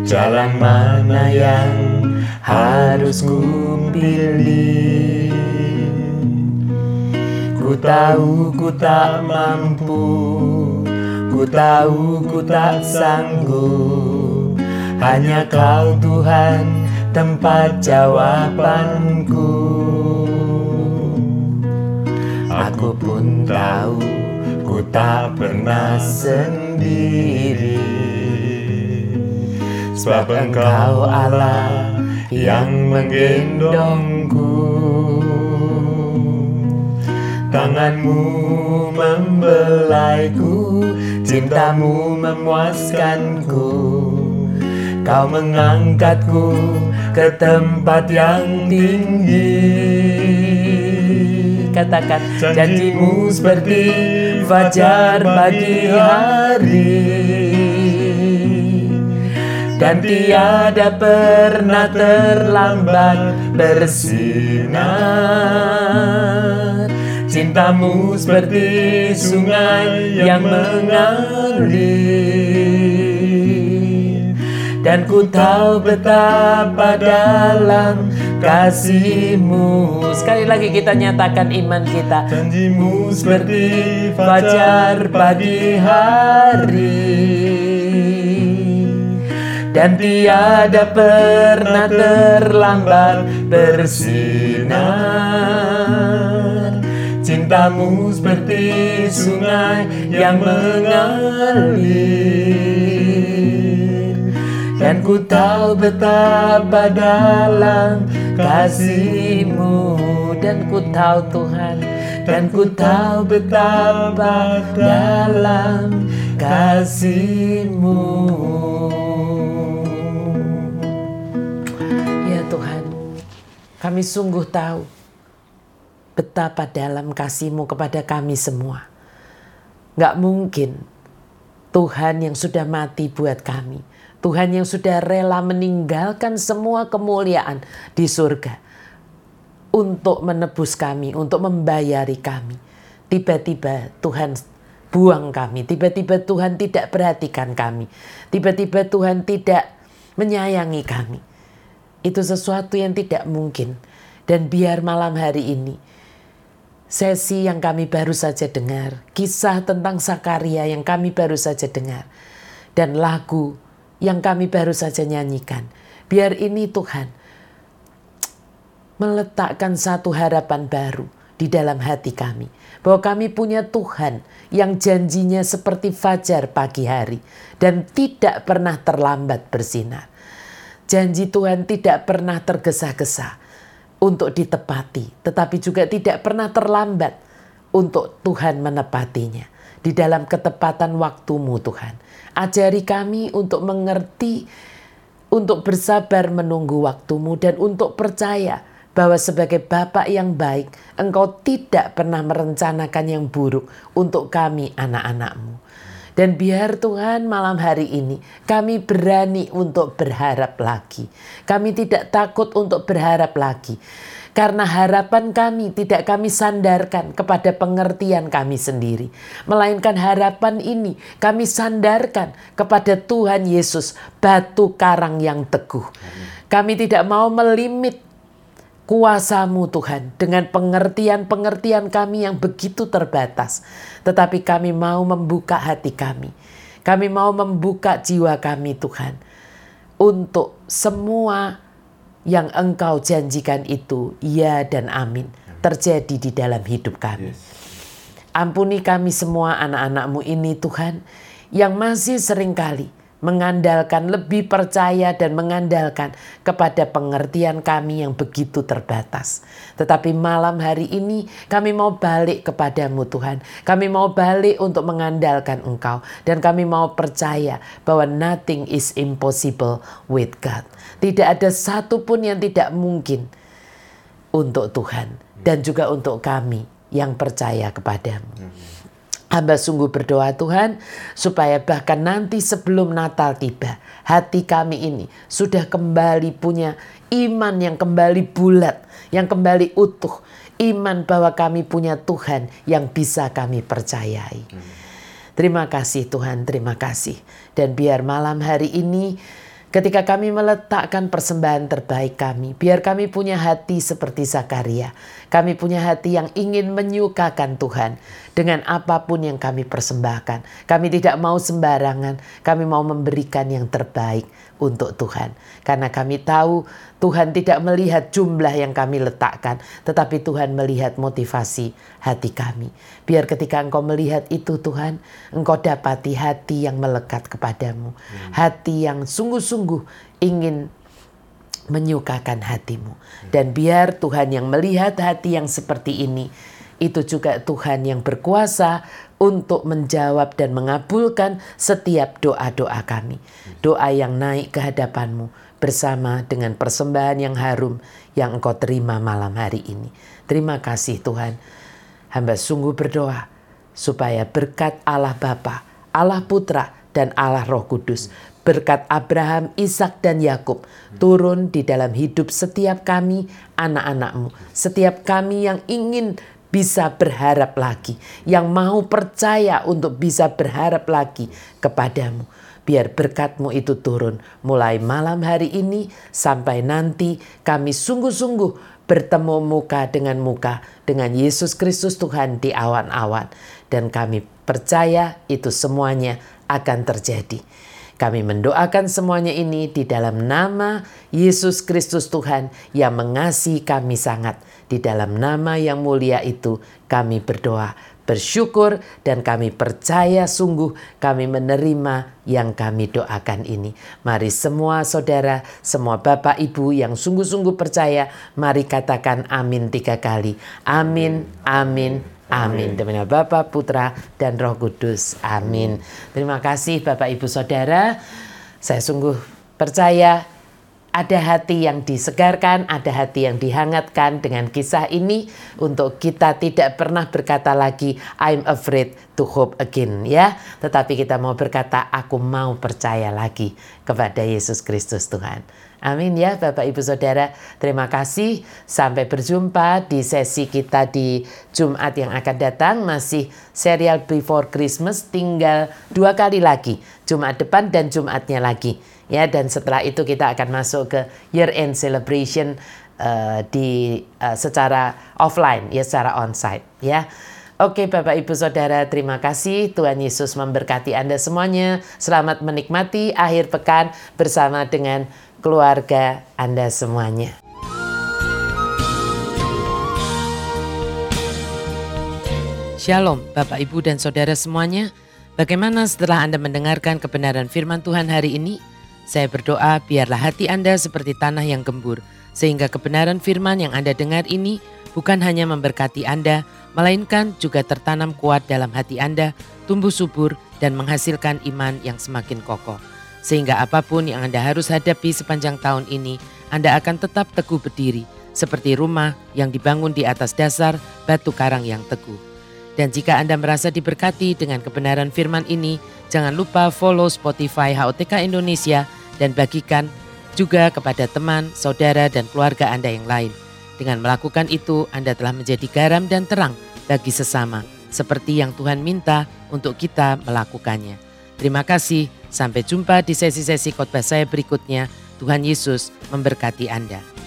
Jalan mana yang harus ku pilih Ku tahu ku tak mampu Ku tahu ku tak sanggup. Hanya kau Tuhan tempat jawabanku. Aku pun tahu tak pernah sendiri. Sebab engkau Allah yang menggendongku. Tanganmu membelaiku Cintamu memuaskanku. Kau mengangkatku ke tempat yang tinggi. Katakan Janjimu seperti fajar pagi hari. Dan tiada pernah terlambat bersinar. Cintamu seperti sungai yang mengalir. Dan ku tahu betapa dalam kasihmu. Sekali lagi kita nyatakan iman kita. Janjimu seperti fajar pagi hari. Dan tiada pernah terlambat bersinar. Cintamu seperti sungai yang mengalir. Dan ku tahu betapa dalam kasihmu dan ku tahu Tuhan Dan ku tahu betapa dalam kasihmu Ya Tuhan, kami sungguh tahu betapa dalam kasih-Mu kepada kami semua. Gak mungkin Tuhan yang sudah mati buat kami, Tuhan yang sudah rela meninggalkan semua kemuliaan di surga untuk menebus kami, untuk membayari kami. Tiba-tiba Tuhan buang kami, tiba-tiba Tuhan tidak perhatikan kami, tiba-tiba Tuhan tidak menyayangi kami. Itu sesuatu yang tidak mungkin. Dan biar malam hari ini sesi yang kami baru saja dengar, kisah tentang Sakaria yang kami baru saja dengar, dan lagu yang kami baru saja nyanyikan. Biar ini Tuhan meletakkan satu harapan baru di dalam hati kami. Bahwa kami punya Tuhan yang janjinya seperti fajar pagi hari dan tidak pernah terlambat bersinar. Janji Tuhan tidak pernah tergesa-gesa untuk ditepati, tetapi juga tidak pernah terlambat untuk Tuhan menepatinya. Di dalam ketepatan waktumu Tuhan. Ajari kami untuk mengerti, untuk bersabar menunggu waktumu dan untuk percaya bahwa sebagai Bapak yang baik, Engkau tidak pernah merencanakan yang buruk untuk kami anak-anakmu. Dan biar Tuhan malam hari ini kami berani untuk berharap lagi. Kami tidak takut untuk berharap lagi. Karena harapan kami tidak kami sandarkan kepada pengertian kami sendiri. Melainkan harapan ini kami sandarkan kepada Tuhan Yesus, batu karang yang teguh. Kami tidak mau melimit kuasamu Tuhan dengan pengertian-pengertian kami yang begitu terbatas. Tetapi kami mau membuka hati kami. Kami mau membuka jiwa kami Tuhan. Untuk semua yang engkau janjikan itu, ya dan amin, terjadi di dalam hidup kami. Ampuni kami semua anak-anakmu ini Tuhan, yang masih sering kali mengandalkan, lebih percaya dan mengandalkan kepada pengertian kami yang begitu terbatas. Tetapi malam hari ini kami mau balik kepadamu Tuhan. Kami mau balik untuk mengandalkan Engkau. Dan kami mau percaya bahwa nothing is impossible with God. Tidak ada satupun yang tidak mungkin untuk Tuhan. Dan juga untuk kami yang percaya kepadamu. Hamba sungguh berdoa Tuhan supaya bahkan nanti sebelum Natal tiba hati kami ini sudah kembali punya iman yang kembali bulat, yang kembali utuh. Iman bahwa kami punya Tuhan yang bisa kami percayai. Terima kasih Tuhan, terima kasih. Dan biar malam hari ini Ketika kami meletakkan persembahan terbaik kami, biar kami punya hati seperti Zakaria. Kami punya hati yang ingin menyukakan Tuhan dengan apa pun yang kami persembahkan. Kami tidak mau sembarangan, kami mau memberikan yang terbaik untuk Tuhan. Karena kami tahu Tuhan tidak melihat jumlah yang kami letakkan, tetapi Tuhan melihat motivasi hati kami. Biar ketika Engkau melihat itu Tuhan, Engkau dapati hati yang melekat kepadamu. Hmm. Hati yang sungguh-sungguh ingin menyukakan hatimu. Dan biar Tuhan yang melihat hati yang seperti ini, itu juga Tuhan yang berkuasa untuk menjawab dan mengabulkan setiap doa-doa kami. Doa yang naik ke hadapanmu bersama dengan persembahan yang harum yang engkau terima malam hari ini. Terima kasih Tuhan. Hamba sungguh berdoa supaya berkat Allah Bapa, Allah Putra, dan Allah Roh Kudus berkat Abraham, Ishak dan Yakub turun di dalam hidup setiap kami anak-anakmu, setiap kami yang ingin bisa berharap lagi, yang mau percaya untuk bisa berharap lagi kepadamu. Biar berkatmu itu turun mulai malam hari ini sampai nanti kami sungguh-sungguh bertemu muka dengan muka dengan Yesus Kristus Tuhan di awan-awan. Dan kami percaya itu semuanya akan terjadi. Kami mendoakan semuanya ini di dalam nama Yesus Kristus Tuhan yang mengasihi kami sangat. Di dalam nama yang mulia itu kami berdoa, bersyukur dan kami percaya sungguh kami menerima yang kami doakan ini. Mari semua saudara, semua bapak ibu yang sungguh-sungguh percaya, mari katakan amin tiga kali. Amin, amin, Amin. Demi Bapa, Putra, dan Roh Kudus. Amin. Terima kasih Bapak Ibu Saudara. Saya sungguh percaya ada hati yang disegarkan, ada hati yang dihangatkan dengan kisah ini untuk kita tidak pernah berkata lagi I'm afraid to hope again ya, tetapi kita mau berkata aku mau percaya lagi kepada Yesus Kristus Tuhan. Amin ya Bapak Ibu Saudara. Terima kasih. Sampai berjumpa di sesi kita di Jumat yang akan datang. Masih serial Before Christmas tinggal dua kali lagi. Jumat depan dan Jumatnya lagi. Ya dan setelah itu kita akan masuk ke year end celebration uh, di uh, secara offline ya secara onsite ya. Oke Bapak Ibu Saudara terima kasih Tuhan Yesus memberkati Anda semuanya. Selamat menikmati akhir pekan bersama dengan keluarga Anda semuanya. Shalom Bapak Ibu dan Saudara semuanya. Bagaimana setelah Anda mendengarkan kebenaran firman Tuhan hari ini? Saya berdoa biarlah hati Anda seperti tanah yang gembur. Sehingga kebenaran firman yang Anda dengar ini bukan hanya memberkati Anda, melainkan juga tertanam kuat dalam hati Anda, tumbuh subur dan menghasilkan iman yang semakin kokoh. Sehingga apa pun yang Anda harus hadapi sepanjang tahun ini, Anda akan tetap teguh berdiri seperti rumah yang dibangun di atas dasar batu karang yang teguh. Dan jika Anda merasa diberkati dengan kebenaran firman ini, jangan lupa follow Spotify HOTK Indonesia dan bagikan juga kepada teman, saudara, dan keluarga Anda yang lain. Dengan melakukan itu, Anda telah menjadi garam dan terang bagi sesama, seperti yang Tuhan minta untuk kita melakukannya. Terima kasih. Sampai jumpa di sesi-sesi khotbah saya berikutnya. Tuhan Yesus memberkati Anda.